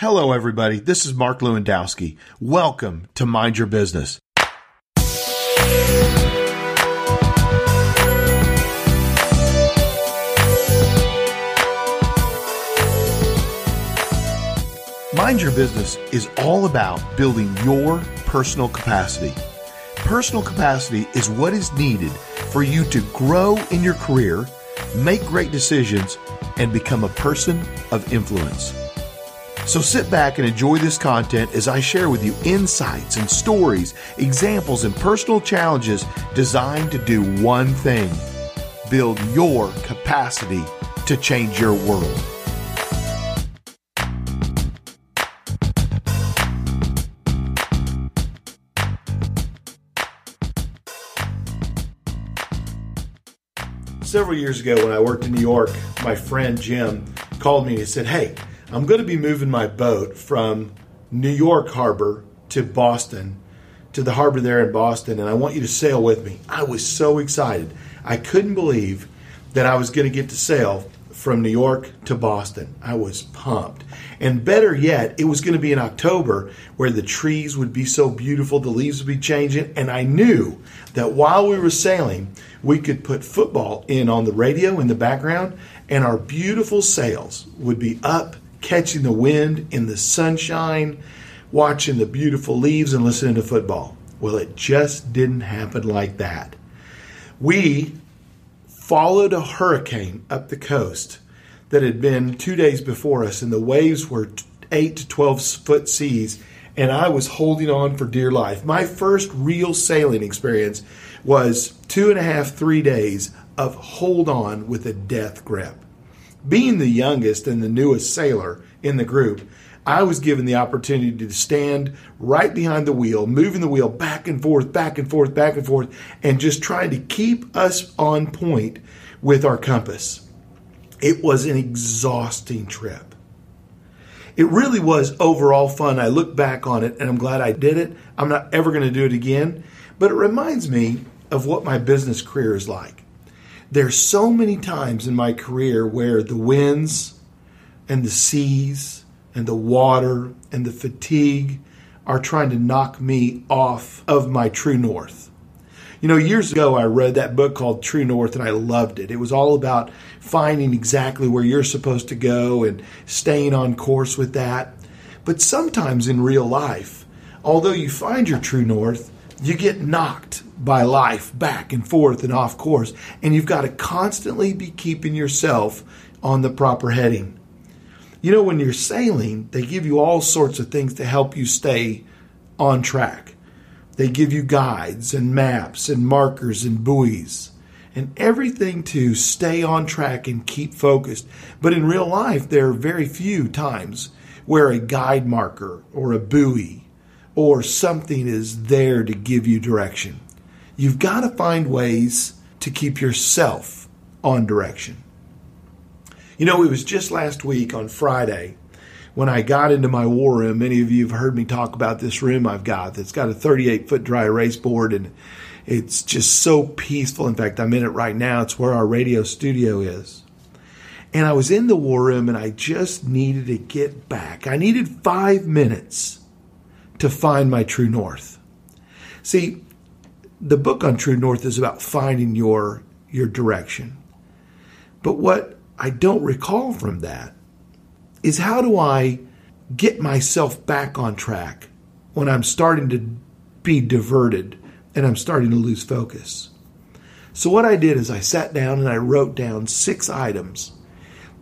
Hello, everybody. This is Mark Lewandowski. Welcome to Mind Your Business. Mind Your Business is all about building your personal capacity. Personal capacity is what is needed for you to grow in your career, make great decisions, and become a person of influence. So sit back and enjoy this content as I share with you insights and stories, examples, and personal challenges designed to do one thing build your capacity to change your world. Several years ago, when I worked in New York, my friend Jim called me and he said, Hey, I'm going to be moving my boat from New York Harbor to Boston, to the harbor there in Boston, and I want you to sail with me. I was so excited. I couldn't believe that I was going to get to sail from New York to Boston. I was pumped. And better yet, it was going to be in October where the trees would be so beautiful, the leaves would be changing, and I knew that while we were sailing, we could put football in on the radio in the background, and our beautiful sails would be up, catching the wind in the sunshine, watching the beautiful leaves, and listening to football. Well, it just didn't happen like that. We followed a hurricane up the coast that had been two days before us, and the waves were 8 to 12 foot seas, and I was holding on for dear life. My first real sailing experience was two and a half, three days of hold on with a death grip. Being the youngest and the newest sailor in the group, I was given the opportunity to stand right behind the wheel, moving the wheel back and forth, back and forth, back and forth, and just trying to keep us on point with our compass. It was an exhausting trip. It really was overall fun. I look back on it and I'm glad I did it. I'm not ever going to do it again, but it reminds me of what my business career is like. There's so many times in my career where the winds and the seas and the water and the fatigue are trying to knock me off of my true north. You know, years ago, I read that book called True North and I loved it. It was all about finding exactly where you're supposed to go and staying on course with that. But sometimes in real life, although you find your true north, you get knocked by life back and forth and off course. And you've got to constantly be keeping yourself on the proper heading. You know, when you're sailing, they give you all sorts of things to help you stay on track. They give you guides and maps and markers and buoys and everything to stay on track and keep focused. But in real life, there are very few times where a guide marker or a buoy or something is there to give you direction. You've got to find ways to keep yourself on direction. You know, it was just last week on Friday when I got into my war room. Many of you have heard me talk about this room I've got that's got a 38 foot dry erase board and it's just so peaceful. In fact, I'm in it right now. It's where our radio studio is. And I was in the war room and I just needed to get back. I needed five minutes to find my true north. See, the book on True North is about finding your your direction. But what I don't recall from that is how do I get myself back on track when I'm starting to be diverted and I'm starting to lose focus? So, what I did is I sat down and I wrote down six items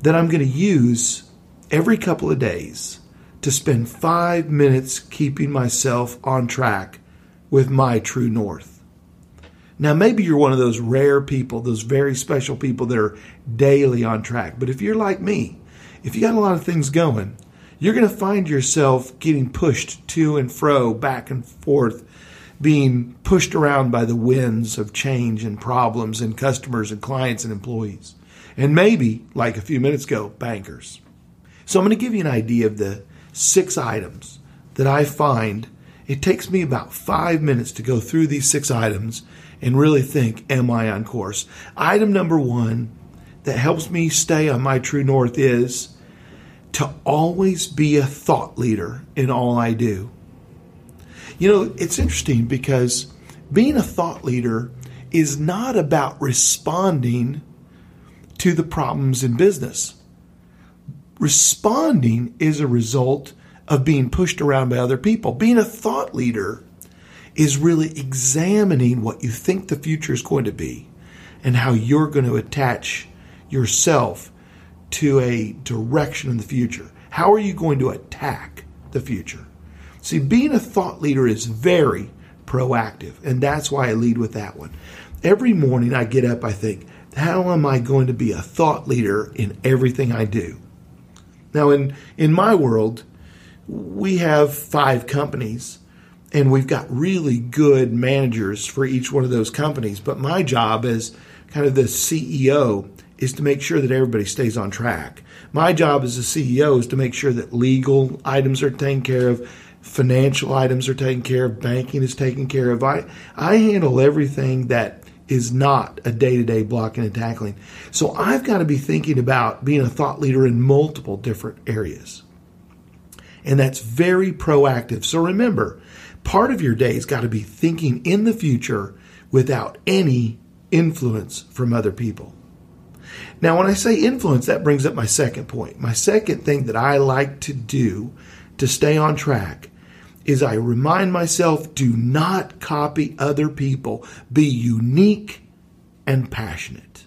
that I'm going to use every couple of days to spend five minutes keeping myself on track with my true north. Now, maybe you're one of those rare people, those very special people that are daily on track. But if you're like me, if you got a lot of things going, you're going to find yourself getting pushed to and fro, back and forth, being pushed around by the winds of change and problems and customers and clients and employees. And maybe, like a few minutes ago, bankers. So I'm going to give you an idea of the six items that I find. It takes me about five minutes to go through these six items and really think, am I on course? Item number one that helps me stay on my true north is to always be a thought leader in all I do. You know, it's interesting because being a thought leader is not about responding to the problems in business. Responding is a result of being pushed around by other people. Being a thought leader is really examining what you think the future is going to be and how you're going to attach yourself to a direction in the future. How are you going to attack the future? See, being a thought leader is very proactive, and that's why I lead with that one. Every morning I get up, I think, how am I going to be a thought leader in everything I do? Now, in, in my world, we have five companies and we've got really good managers for each one of those companies. But my job as kind of the CEO is to make sure that everybody stays on track. My job as a CEO is to make sure that legal items are taken care of, financial items are taken care of, banking is taken care of. I, I handle everything that is not a day to day blocking and tackling. So I've got to be thinking about being a thought leader in multiple different areas. And that's very proactive. So remember, part of your day's got to be thinking in the future without any influence from other people. Now, when I say influence, that brings up my second point. My second thing that I like to do to stay on track is I remind myself do not copy other people, be unique and passionate.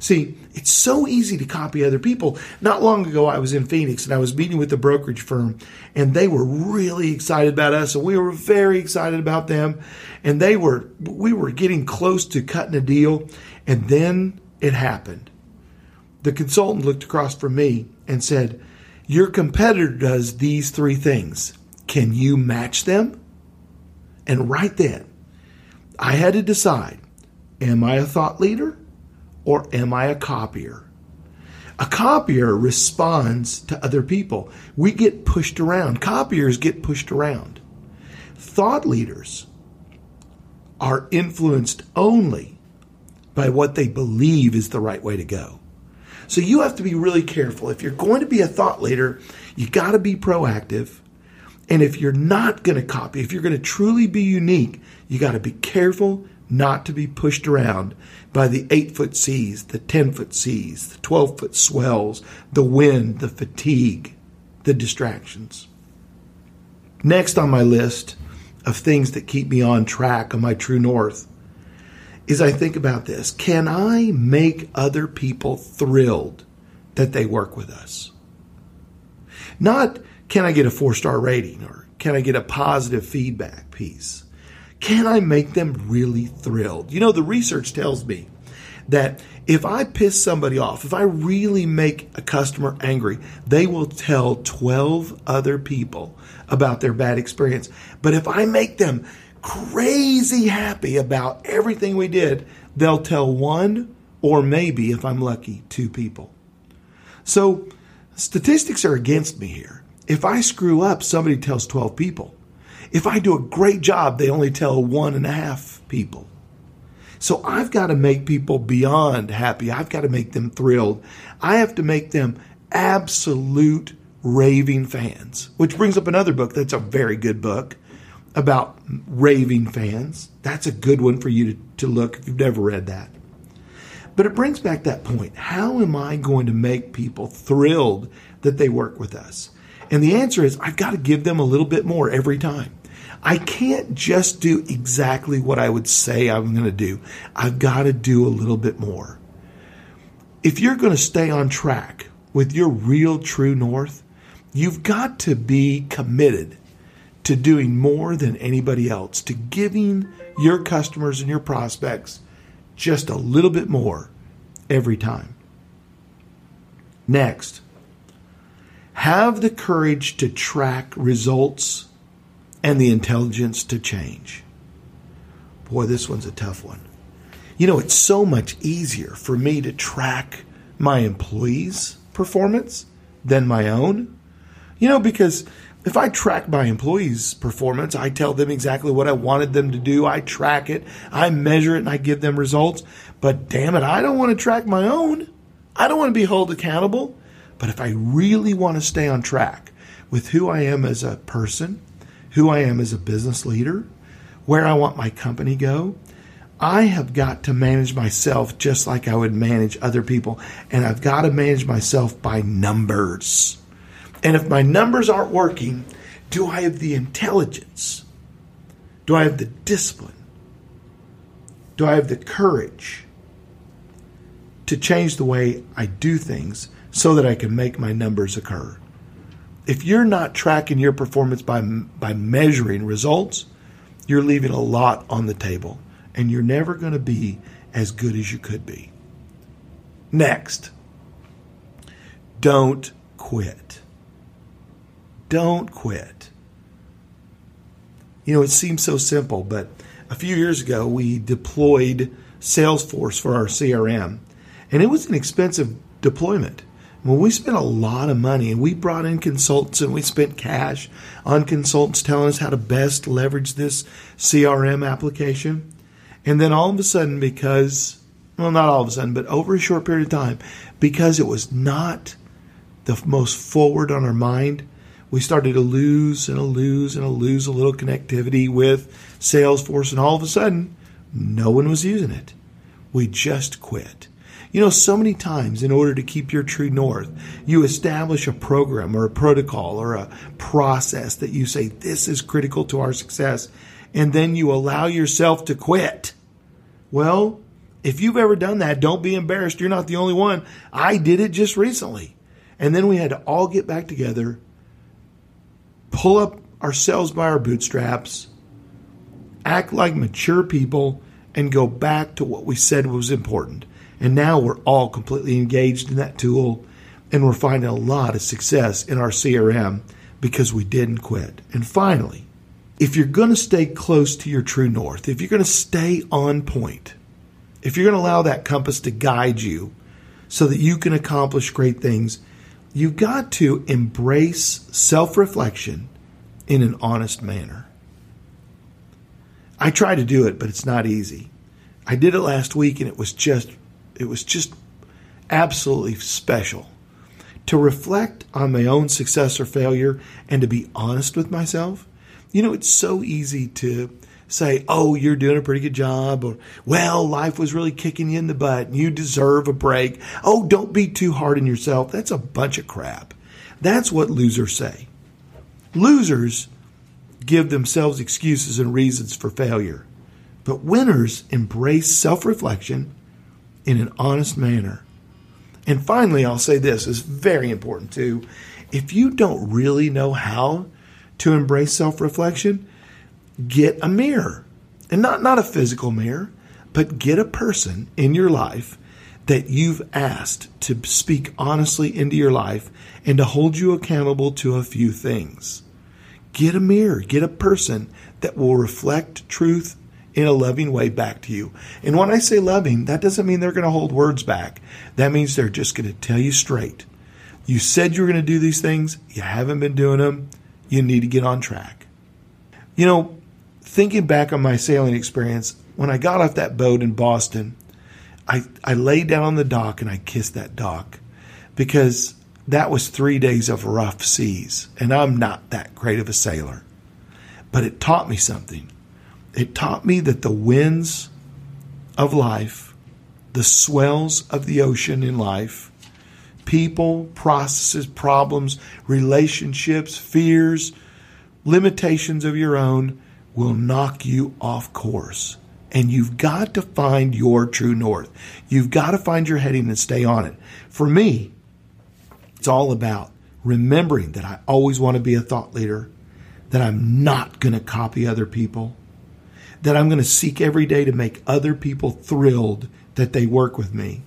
See, it's so easy to copy other people. Not long ago, I was in Phoenix and I was meeting with the brokerage firm, and they were really excited about us, and we were very excited about them. And they were, we were getting close to cutting a deal, and then it happened. The consultant looked across from me and said, Your competitor does these three things. Can you match them? And right then, I had to decide am I a thought leader or am I a copier? A copier responds to other people. We get pushed around. Copiers get pushed around. Thought leaders are influenced only by what they believe is the right way to go. So you have to be really careful. If you're going to be a thought leader, you got to be proactive and if you're not going to copy, if you're going to truly be unique, you got to be careful not to be pushed around by the eight foot seas, the 10 foot seas, the 12 foot swells, the wind, the fatigue, the distractions. Next on my list of things that keep me on track on my true north is I think about this. Can I make other people thrilled that they work with us? Not can I get a four star rating or can I get a positive feedback piece? Can I make them really thrilled? You know, the research tells me that if I piss somebody off, if I really make a customer angry, they will tell 12 other people about their bad experience. But if I make them crazy happy about everything we did, they'll tell one or maybe, if I'm lucky, two people. So statistics are against me here. If I screw up, somebody tells 12 people. If I do a great job, they only tell one and a half people. So I've got to make people beyond happy. I've got to make them thrilled. I have to make them absolute raving fans, which brings up another book that's a very good book about raving fans. That's a good one for you to, to look if you've never read that. But it brings back that point. How am I going to make people thrilled that they work with us? And the answer is I've got to give them a little bit more every time. I can't just do exactly what I would say I'm going to do. I've got to do a little bit more. If you're going to stay on track with your real true north, you've got to be committed to doing more than anybody else, to giving your customers and your prospects just a little bit more every time. Next, have the courage to track results and the intelligence to change. Boy, this one's a tough one. You know, it's so much easier for me to track my employees' performance than my own. You know, because if I track my employees' performance, I tell them exactly what I wanted them to do. I track it, I measure it, and I give them results. But damn it, I don't want to track my own. I don't want to be held accountable But if I really want to stay on track with who I am as a person, who I am as a business leader, where I want my company to go, I have got to manage myself just like I would manage other people. And I've got to manage myself by numbers. And if my numbers aren't working, do I have the intelligence? Do I have the discipline? Do I have the courage to change the way I do things so that I can make my numbers occur? If you're not tracking your performance by, by measuring results, you're leaving a lot on the table and you're never going to be as good as you could be. Next, don't quit. Don't quit. You know, it seems so simple, but a few years ago we deployed Salesforce for our CRM, and it was an expensive deployment. Well, we spent a lot of money and we brought in consultants and we spent cash on consultants telling us how to best leverage this CRM application. And then all of a sudden, because, well, not all of a sudden, but over a short period of time, because it was not the most forward on our mind, we started to lose and lose and lose a little connectivity with Salesforce. And all of a sudden, no one was using it. We just quit. You know, so many times in order to keep your true north, you establish a program or a protocol or a process that you say, this is critical to our success. And then you allow yourself to quit. Well, if you've ever done that, don't be embarrassed. You're not the only one. I did it just recently. And then we had to all get back together, pull up ourselves by our bootstraps, act like mature people, and go back to what we said was important. And now we're all completely engaged in that tool and we're finding a lot of success in our CRM because we didn't quit. And finally, if you're going to stay close to your true north, if you're going to stay on point, if you're going to allow that compass to guide you so that you can accomplish great things, you've got to embrace self reflection in an honest manner. I try to do it, but it's not easy. I did it last week and it was just it was just absolutely special to reflect on my own success or failure and to be honest with myself. You know, it's so easy to say, oh, you're doing a pretty good job, or, well, life was really kicking you in the butt and you deserve a break. Oh, don't be too hard on yourself. That's a bunch of crap. That's what losers say. Losers give themselves excuses and reasons for failure, but winners embrace self reflection in an honest manner. And finally, I'll say this is very important too. If you don't really know how to embrace self reflection, get a mirror. And not, not a physical mirror, but get a person in your life that you've asked to speak honestly into your life and to hold you accountable to a few things. Get a mirror, get a person that will reflect truth in a loving way back to you. And when I say loving, that doesn't mean they're going to hold words back. That means they're just going to tell you straight. You said you were going to do these things, you haven't been doing them, you need to get on track. You know, thinking back on my sailing experience, when I got off that boat in Boston, I, I laid down on the dock and I kissed that dock because that was three days of rough seas, and I'm not that great of a sailor. But it taught me something. It taught me that the winds of life, the swells of the ocean in life, people, processes, problems, relationships, fears, limitations of your own will knock you off course. And you've got to find your true north. You've got to find your heading and stay on it. For me, it's all about remembering that I always want to be a thought leader, that I'm not going to copy other people, that I'm going to seek every day to make other people thrilled that they work with me.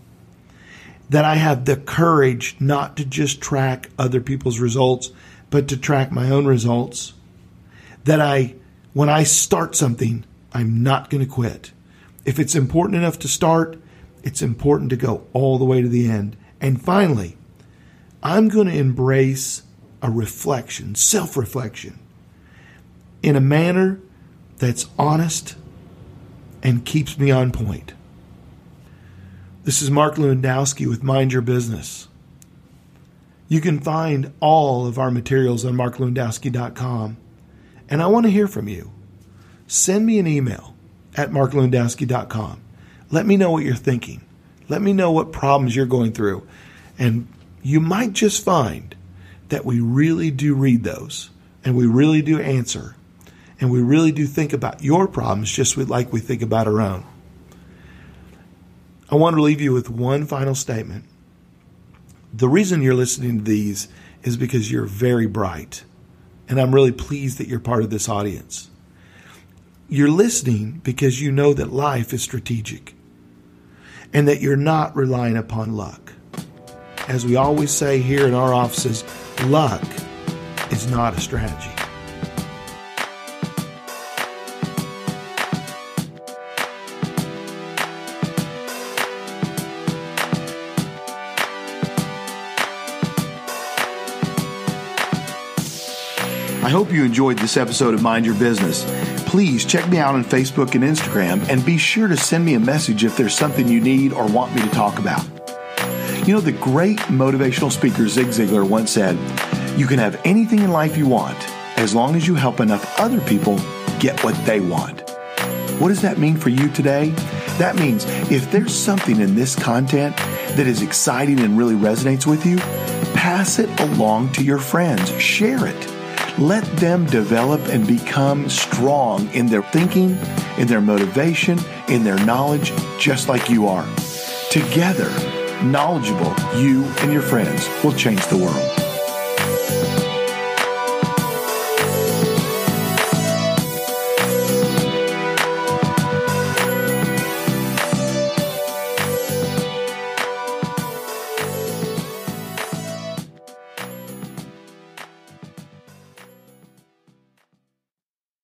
That I have the courage not to just track other people's results, but to track my own results. That I, when I start something, I'm not going to quit. If it's important enough to start, it's important to go all the way to the end. And finally, I'm going to embrace a reflection, self reflection, in a manner that's honest and keeps me on point. This is Mark Lewandowski with Mind Your Business. You can find all of our materials on marklewandowski.com. And I want to hear from you. Send me an email at marklewandowski.com. Let me know what you're thinking. Let me know what problems you're going through. And you might just find that we really do read those and we really do answer and we really do think about your problems just like we think about our own. I want to leave you with one final statement. The reason you're listening to these is because you're very bright, and I'm really pleased that you're part of this audience. You're listening because you know that life is strategic and that you're not relying upon luck. As we always say here in our offices, luck is not a strategy. I hope you enjoyed this episode of Mind Your Business. Please check me out on Facebook and Instagram and be sure to send me a message if there's something you need or want me to talk about. You know, the great motivational speaker Zig Ziglar once said, You can have anything in life you want as long as you help enough other people get what they want. What does that mean for you today? That means if there's something in this content that is exciting and really resonates with you, pass it along to your friends, share it. Let them develop and become strong in their thinking, in their motivation, in their knowledge, just like you are. Together, knowledgeable, you and your friends will change the world.